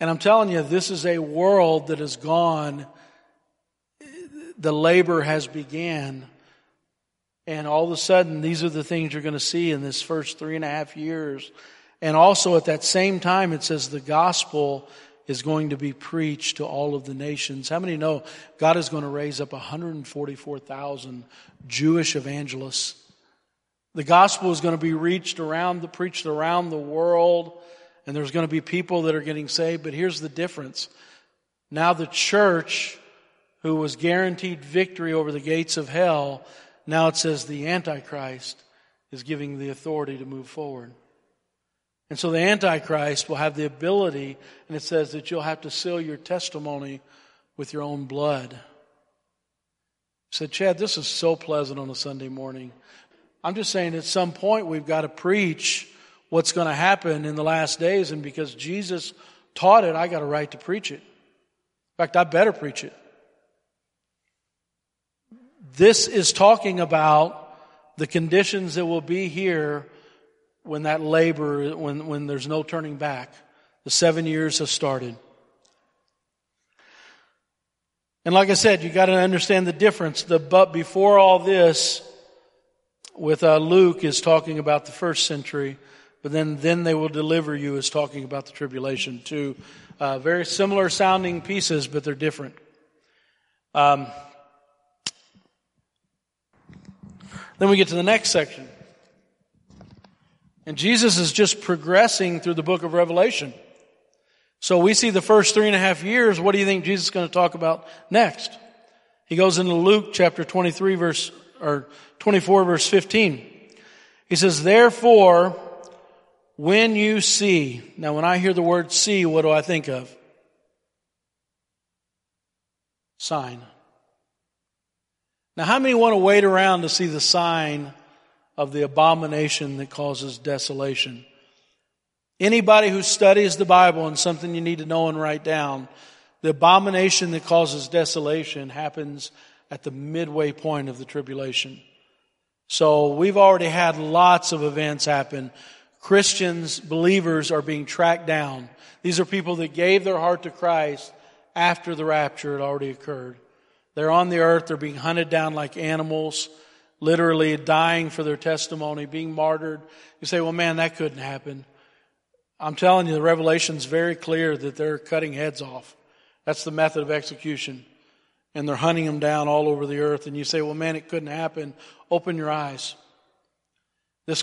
And I'm telling you, this is a world that has gone, the labor has began. And all of a sudden, these are the things you're going to see in this first three and a half years. And also at that same time, it says the gospel is going to be preached to all of the nations. How many know God is going to raise up 144,000 Jewish evangelists? The gospel is going to be reached around the, preached around the world and there's going to be people that are getting saved, but here's the difference. Now the church, who was guaranteed victory over the gates of hell, now it says the Antichrist is giving the authority to move forward. And so the Antichrist will have the ability, and it says that you'll have to seal your testimony with your own blood. Said, Chad, this is so pleasant on a Sunday morning. I'm just saying at some point we've got to preach what's going to happen in the last days, and because Jesus taught it, I got a right to preach it. In fact, I better preach it. This is talking about the conditions that will be here when that labor, when, when there's no turning back. The seven years have started. And like I said, you got to understand the difference. The but before all this, with uh, Luke is talking about the first century, but then then they will deliver you is talking about the tribulation. Two uh, very similar sounding pieces, but they're different. Um, then we get to the next section. And Jesus is just progressing through the book of Revelation. So we see the first three and a half years. What do you think Jesus is going to talk about next? He goes into Luke chapter 23 verse, or 24 verse 15. He says, therefore, when you see, now when I hear the word see, what do I think of? Sign. Now how many want to wait around to see the sign of the abomination that causes desolation. Anybody who studies the Bible and something you need to know and write down, the abomination that causes desolation happens at the midway point of the tribulation. So we've already had lots of events happen. Christians, believers are being tracked down. These are people that gave their heart to Christ after the rapture had already occurred. They're on the earth, they're being hunted down like animals literally dying for their testimony, being martyred. You say, well, man, that couldn't happen. I'm telling you, the revelation's very clear that they're cutting heads off. That's the method of execution. And they're hunting them down all over the earth. And you say, well, man, it couldn't happen. Open your eyes. This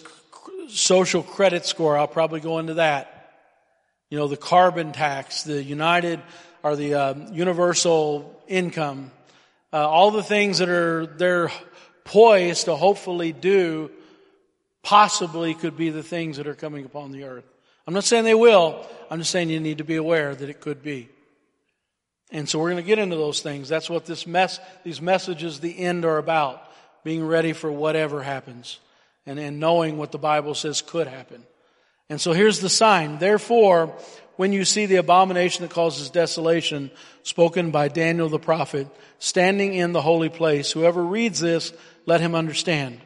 social credit score, I'll probably go into that. You know, the carbon tax, the United or the uh, universal income, uh, all the things that are they're poised to hopefully do possibly could be the things that are coming upon the earth. I'm not saying they will. I'm just saying you need to be aware that it could be. And so we're going to get into those things. That's what this mess, these messages, the end are about. Being ready for whatever happens. And, and knowing what the Bible says could happen. And so here's the sign. Therefore, when you see the abomination that causes desolation spoken by Daniel the prophet standing in the holy place, whoever reads this let him understand.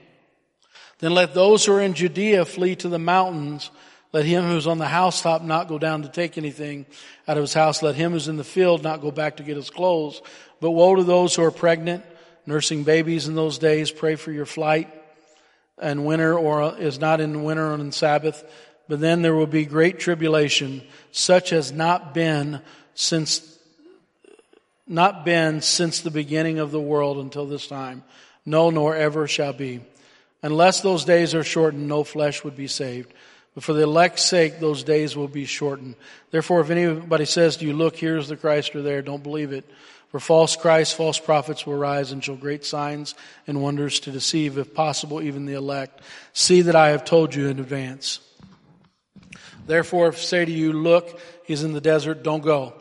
Then let those who are in Judea flee to the mountains. Let him who's on the housetop not go down to take anything out of his house. Let him who's in the field not go back to get his clothes. But woe to those who are pregnant, nursing babies in those days. Pray for your flight and winter or is not in winter on Sabbath. But then there will be great tribulation, such as not been since, not been since the beginning of the world until this time no, nor ever shall be. Unless those days are shortened, no flesh would be saved. But for the elect's sake, those days will be shortened. Therefore, if anybody says to you, look, here's the Christ or there, don't believe it. For false Christs, false prophets will rise and show great signs and wonders to deceive, if possible, even the elect. See that I have told you in advance. Therefore, if I say to you, look, he's in the desert, don't go.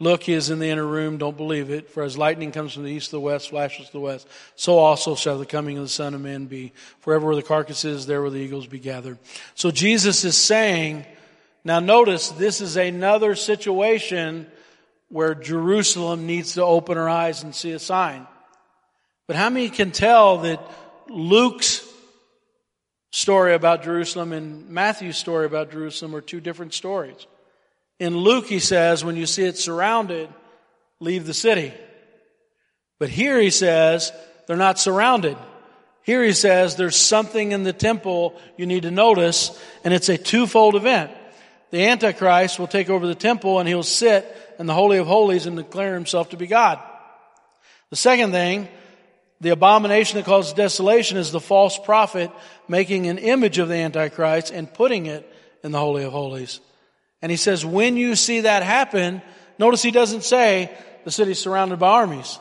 Look, he is in the inner room, don't believe it. For as lightning comes from the east to the west, flashes to the west, so also shall the coming of the Son of Man be. Forever where the carcass is, there will the eagles be gathered. So Jesus is saying, now notice, this is another situation where Jerusalem needs to open her eyes and see a sign. But how many can tell that Luke's story about Jerusalem and Matthew's story about Jerusalem are two different stories? In Luke, he says, when you see it surrounded, leave the city. But here he says, they're not surrounded. Here he says, there's something in the temple you need to notice, and it's a twofold event. The Antichrist will take over the temple and he'll sit in the Holy of Holies and declare himself to be God. The second thing, the abomination that causes desolation is the false prophet making an image of the Antichrist and putting it in the Holy of Holies. And he says, when you see that happen, notice he doesn't say, the city's surrounded by armies.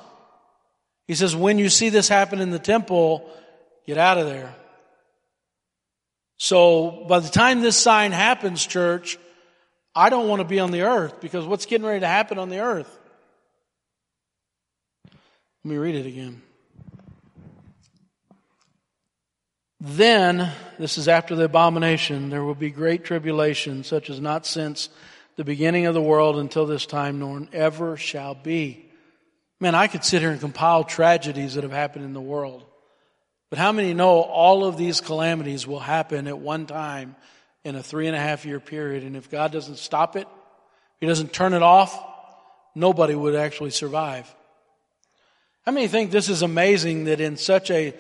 He says, when you see this happen in the temple, get out of there. So by the time this sign happens, church, I don't want to be on the earth because what's getting ready to happen on the earth? Let me read it again. Then, this is after the abomination, there will be great tribulation, such as not since the beginning of the world until this time, nor ever shall be. Man, I could sit here and compile tragedies that have happened in the world. But how many know all of these calamities will happen at one time in a three and a half year period? And if God doesn't stop it, He doesn't turn it off, nobody would actually survive. How many think this is amazing that in such a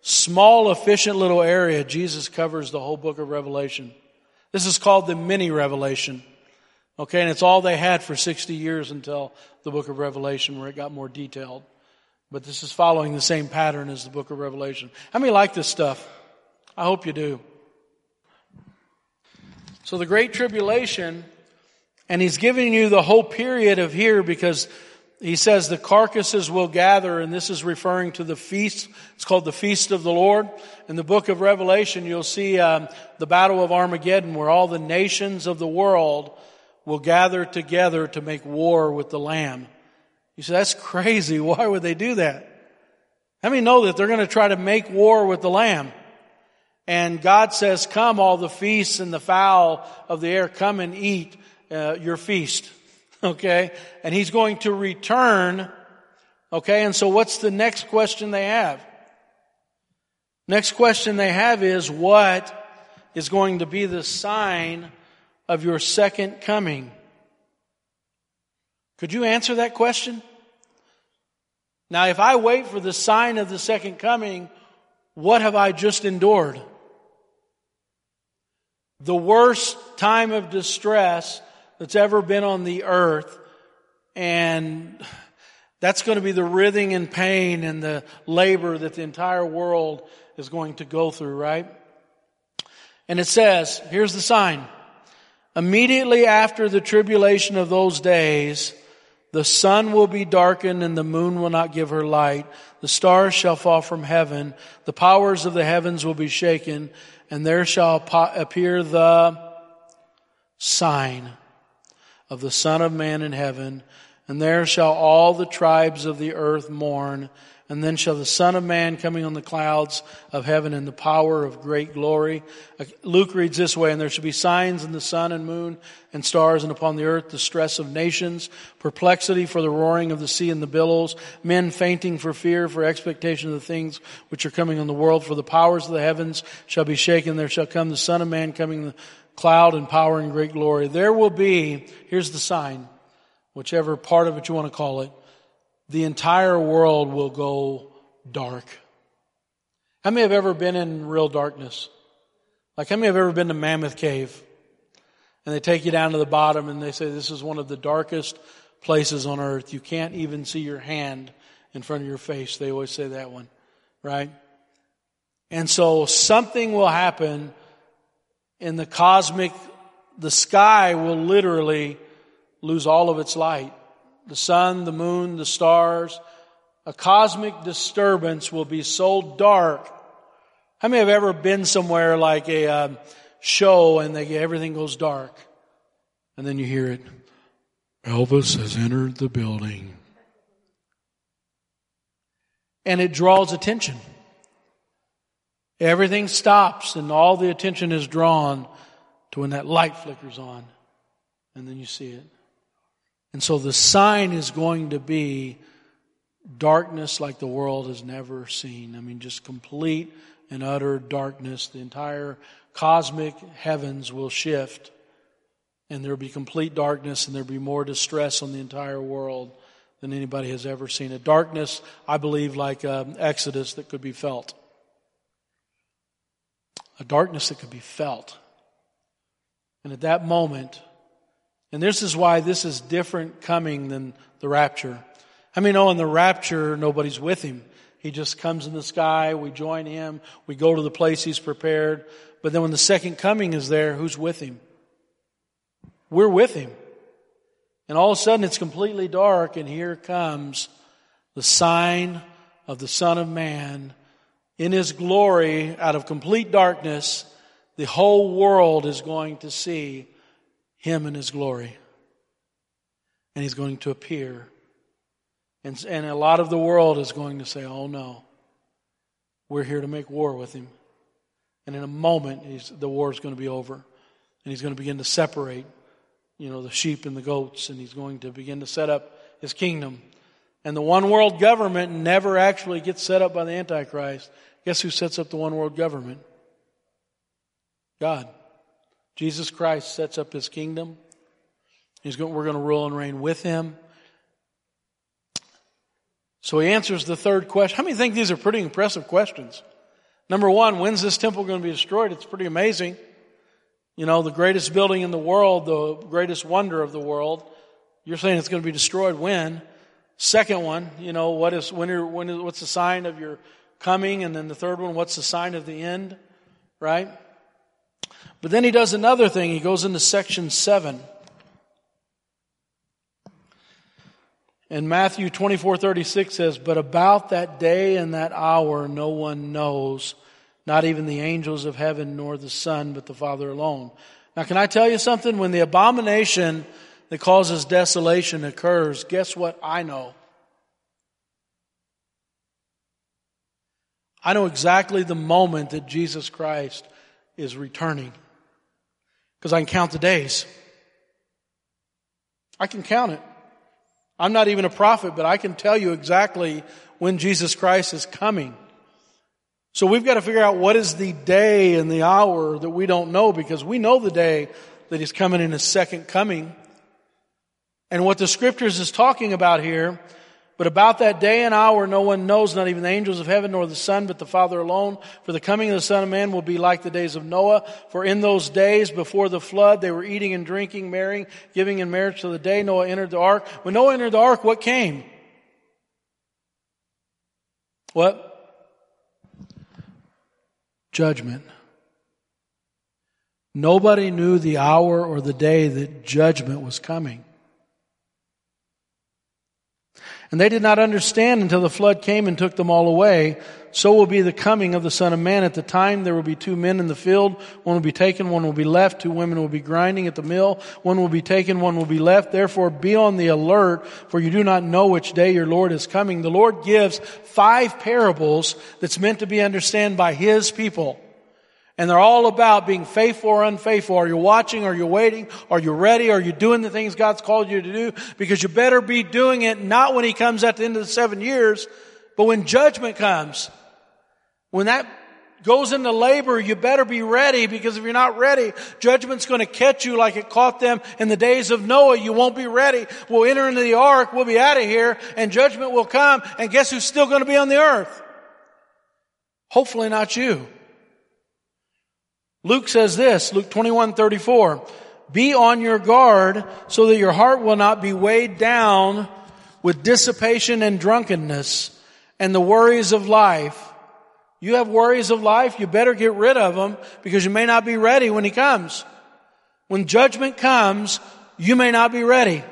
small, efficient little area, Jesus covers the whole book of Revelation? This is called the mini revelation. Okay, and it's all they had for 60 years until the book of Revelation where it got more detailed. But this is following the same pattern as the book of Revelation. How many like this stuff? I hope you do. So the Great Tribulation, and he's giving you the whole period of here because he says the carcasses will gather, and this is referring to the feast. It's called the Feast of the Lord. In the book of Revelation, you'll see um, the Battle of Armageddon, where all the nations of the world will gather together to make war with the Lamb. You say, that's crazy. Why would they do that? How many know that they're going to try to make war with the Lamb? And God says, come all the feasts and the fowl of the air, come and eat uh, your feast. Okay? And he's going to return. Okay? And so what's the next question they have? Next question they have is what is going to be the sign of your second coming? Could you answer that question? Now, if I wait for the sign of the second coming, what have I just endured? The worst time of distress that's ever been on the earth. And that's going to be the writhing and pain and the labor that the entire world is going to go through, right? And it says, here's the sign. Immediately after the tribulation of those days, the sun will be darkened and the moon will not give her light. The stars shall fall from heaven. The powers of the heavens will be shaken and there shall appear the sign of the Son of Man in heaven, and there shall all the tribes of the earth mourn, and then shall the Son of Man coming on the clouds of heaven in the power of great glory. Luke reads this way, and there shall be signs in the sun and moon and stars and upon the earth distress of nations, perplexity for the roaring of the sea and the billows, men fainting for fear, for expectation of the things which are coming on the world, for the powers of the heavens shall be shaken. There shall come the Son of Man coming in the cloud and power and great glory. There will be, here's the sign, whichever part of it you want to call it, the entire world will go dark. How many have ever been in real darkness? Like how many have ever been to Mammoth Cave? And they take you down to the bottom and they say this is one of the darkest places on earth. You can't even see your hand in front of your face. They always say that one, right? And so something will happen in the cosmic, the sky will literally lose all of its light. The sun, the moon, the stars, a cosmic disturbance will be so dark. How many have ever been somewhere like a um, show and they, everything goes dark? And then you hear it. Elvis has entered the building. And it draws attention. Everything stops and all the attention is drawn to when that light flickers on. And then you see it. And so the sign is going to be darkness like the world has never seen. I mean, just complete and utter darkness. The entire cosmic heavens will shift and there'll be complete darkness and there'll be more distress on the entire world than anybody has ever seen. A darkness, I believe, like um, Exodus that could be felt. A darkness that could be felt. And at that moment, and this is why this is different coming than the rapture. I mean, oh, in the rapture, nobody's with him. He just comes in the sky, we join him, we go to the place he's prepared. But then when the second coming is there, who's with him? We're with him. And all of a sudden it's completely dark, and here comes the sign of the Son of Man in his glory out of complete darkness. The whole world is going to see him in his glory. And he's going to appear. And, and a lot of the world is going to say, oh no, we're here to make war with him. And in a moment, the war is going to be over. And he's going to begin to separate, you know, the sheep and the goats. And he's going to begin to set up his kingdom. And the one world government never actually gets set up by the Antichrist. Guess who sets up the one world government? God. Jesus Christ sets up his kingdom. He's going, we're going to rule and reign with him. So he answers the third question. How many think these are pretty impressive questions? Number one, when's this temple going to be destroyed? It's pretty amazing. You know, the greatest building in the world, the greatest wonder of the world. You're saying it's going to be destroyed when? Second one, you know, what is, when, are, when is, what's the sign of your coming? And then the third one, what's the sign of the end? Right? But then he does another thing. He goes into section seven. And Matthew 24, 36 says, But about that day and that hour no one knows, not even the angels of heaven nor the Son, but the Father alone. Now can I tell you something? When the abomination that causes desolation occurs, guess what I know? I know exactly the moment that Jesus Christ is returning. Because I can count the days. I can count it. I'm not even a prophet, but I can tell you exactly when Jesus Christ is coming. So we've got to figure out what is the day and the hour that we don't know because we know the day that he's coming in his second coming. And what the scriptures is talking about here but about that day and hour no one knows, not even the angels of heaven nor the Son, but the Father alone. For the coming of the Son of Man will be like the days of Noah. For in those days before the flood, they were eating and drinking, marrying, giving in marriage to the day Noah entered the ark. When Noah entered the ark, what came? What? Judgment. Nobody knew the hour or the day that judgment was coming. And they did not understand until the flood came and took them all away. So will be the coming of the Son of Man. At the time there will be two men in the field. One will be taken, one will be left. Two women will be grinding at the mill. One will be taken, one will be left. Therefore be on the alert, for you do not know which day your Lord is coming. The Lord gives five parables that's meant to be understood by His people. And they're all about being faithful or unfaithful. Are you watching? Are you waiting? Are you ready? Are you doing the things God's called you to do? Because you better be doing it not when He comes at the end of the seven years, but when judgment comes. When that goes into labor, you better be ready because if you're not ready, judgment's going to catch you like it caught them in the days of Noah. You won't be ready. We'll enter into the ark, we'll be out of here, and judgment will come, and guess who's still going to be on the earth? Hopefully not you. Luke says this, Luke 21, 34, be on your guard so that your heart will not be weighed down with dissipation and drunkenness and the worries of life. You have worries of life, you better get rid of them because you may not be ready when he comes. When judgment comes, you may not be ready,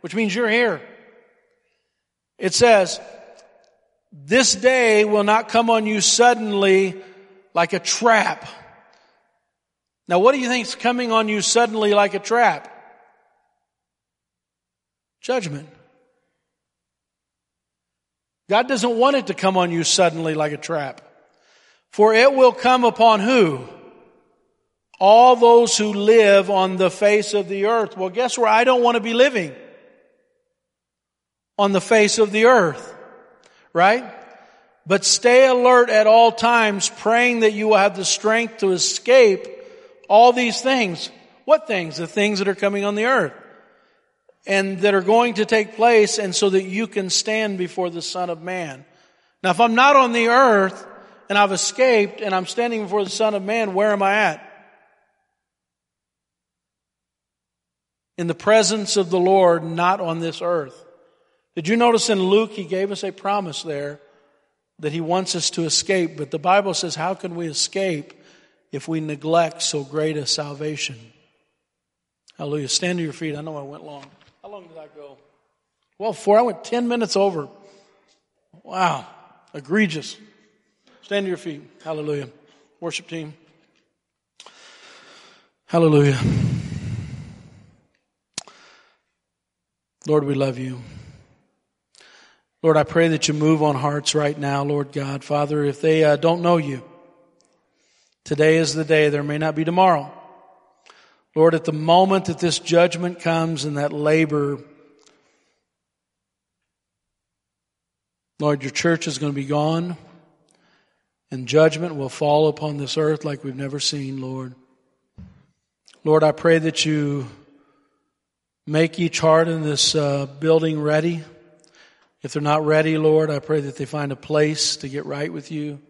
which means you're here. It says, this day will not come on you suddenly like a trap. Now, what do you think is coming on you suddenly like a trap? Judgment. God doesn't want it to come on you suddenly like a trap. For it will come upon who? All those who live on the face of the earth. Well, guess where I don't want to be living? On the face of the earth. Right? But stay alert at all times, praying that you will have the strength to escape all these things. What things? The things that are coming on the earth and that are going to take place and so that you can stand before the Son of Man. Now, if I'm not on the earth and I've escaped and I'm standing before the Son of Man, where am I at? In the presence of the Lord, not on this earth. Did you notice in Luke, he gave us a promise there that he wants us to escape, but the Bible says, how can we escape if we neglect so great a salvation. Hallelujah. Stand to your feet. I know I went long. How long did I go? Well, four. I went 10 minutes over. Wow. Egregious. Stand to your feet. Hallelujah. Worship team. Hallelujah. Lord, we love you. Lord, I pray that you move on hearts right now, Lord God. Father, if they uh, don't know you, today is the day. There may not be tomorrow. Lord, at the moment that this judgment comes and that labor, Lord, your church is going to be gone and judgment will fall upon this earth like we've never seen, Lord. Lord, I pray that you make each heart in this uh, building ready. If they're not ready, Lord, I pray that they find a place to get right with you.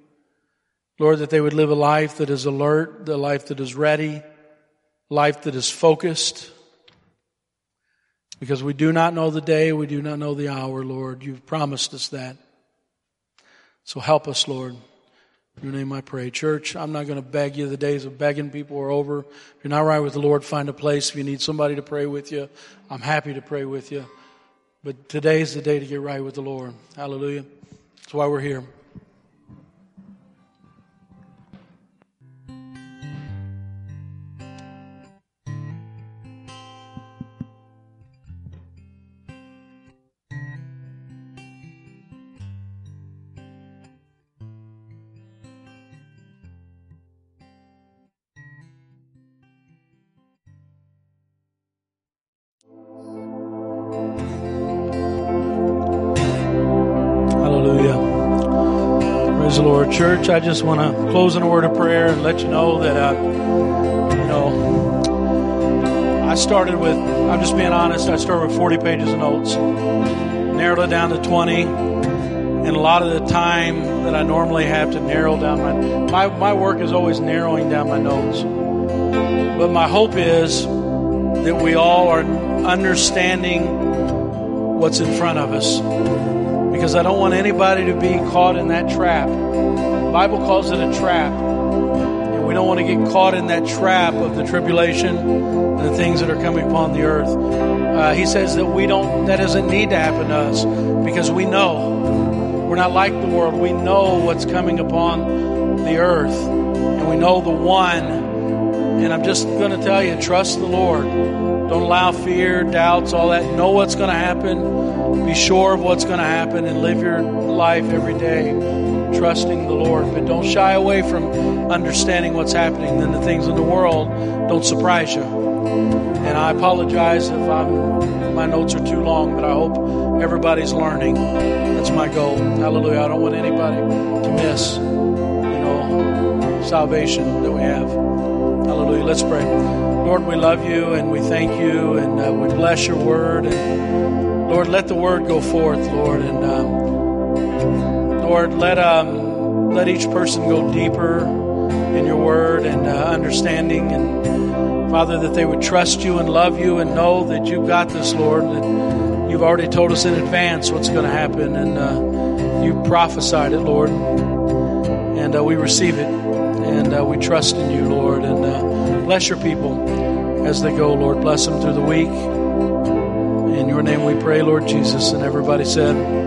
Lord, that they would live a life that is alert, a life that is ready, life that is focused. Because we do not know the day, we do not know the hour, Lord. You've promised us that. So help us, Lord. In your name I pray. Church, I'm not going to beg you. The days of begging people are over. If you're not right with the Lord, find a place. If you need somebody to pray with you, I'm happy to pray with you. But today's the day to get right with the Lord. Hallelujah. That's why we're here. Church, I just want to close in a word of prayer and let you know that, uh, you know, I started with, I'm just being honest, I started with 40 pages of notes, narrowed it down to 20, and a lot of the time that I normally have to narrow down my, my, my work is always narrowing down my notes. But my hope is that we all are understanding what's in front of us because I don't want anybody to be caught in that trap Bible calls it a trap. And we don't want to get caught in that trap of the tribulation and the things that are coming upon the earth. Uh, he says that we don't, that doesn't need to happen to us because we know. We're not like the world. We know what's coming upon the earth. And we know the one. And I'm just going to tell you, trust the Lord. Don't allow fear, doubts, all that. Know what's going to happen. Be sure of what's going to happen and live your life every day trusting the Lord. But don't shy away from understanding what's happening. Then the things in the world don't surprise you. And I apologize if I'm, my notes are too long, but I hope everybody's learning. That's my goal. Hallelujah. I don't want anybody to miss, you know, salvation that we have. Hallelujah. Let's pray. Lord, we love you and we thank you and uh, we bless your word. And Lord, let the word go forth, Lord. And um, Lord, let, um, let each person go deeper in your word and uh, understanding. And Father, that they would trust you and love you and know that you've got this, Lord, that you've already told us in advance what's going to happen. And uh, you prophesied it, Lord. And uh, we receive it. And uh, we trust in you, bless your people as they go, Lord. Bless them through the week. In your name we pray, Lord Jesus. And everybody said.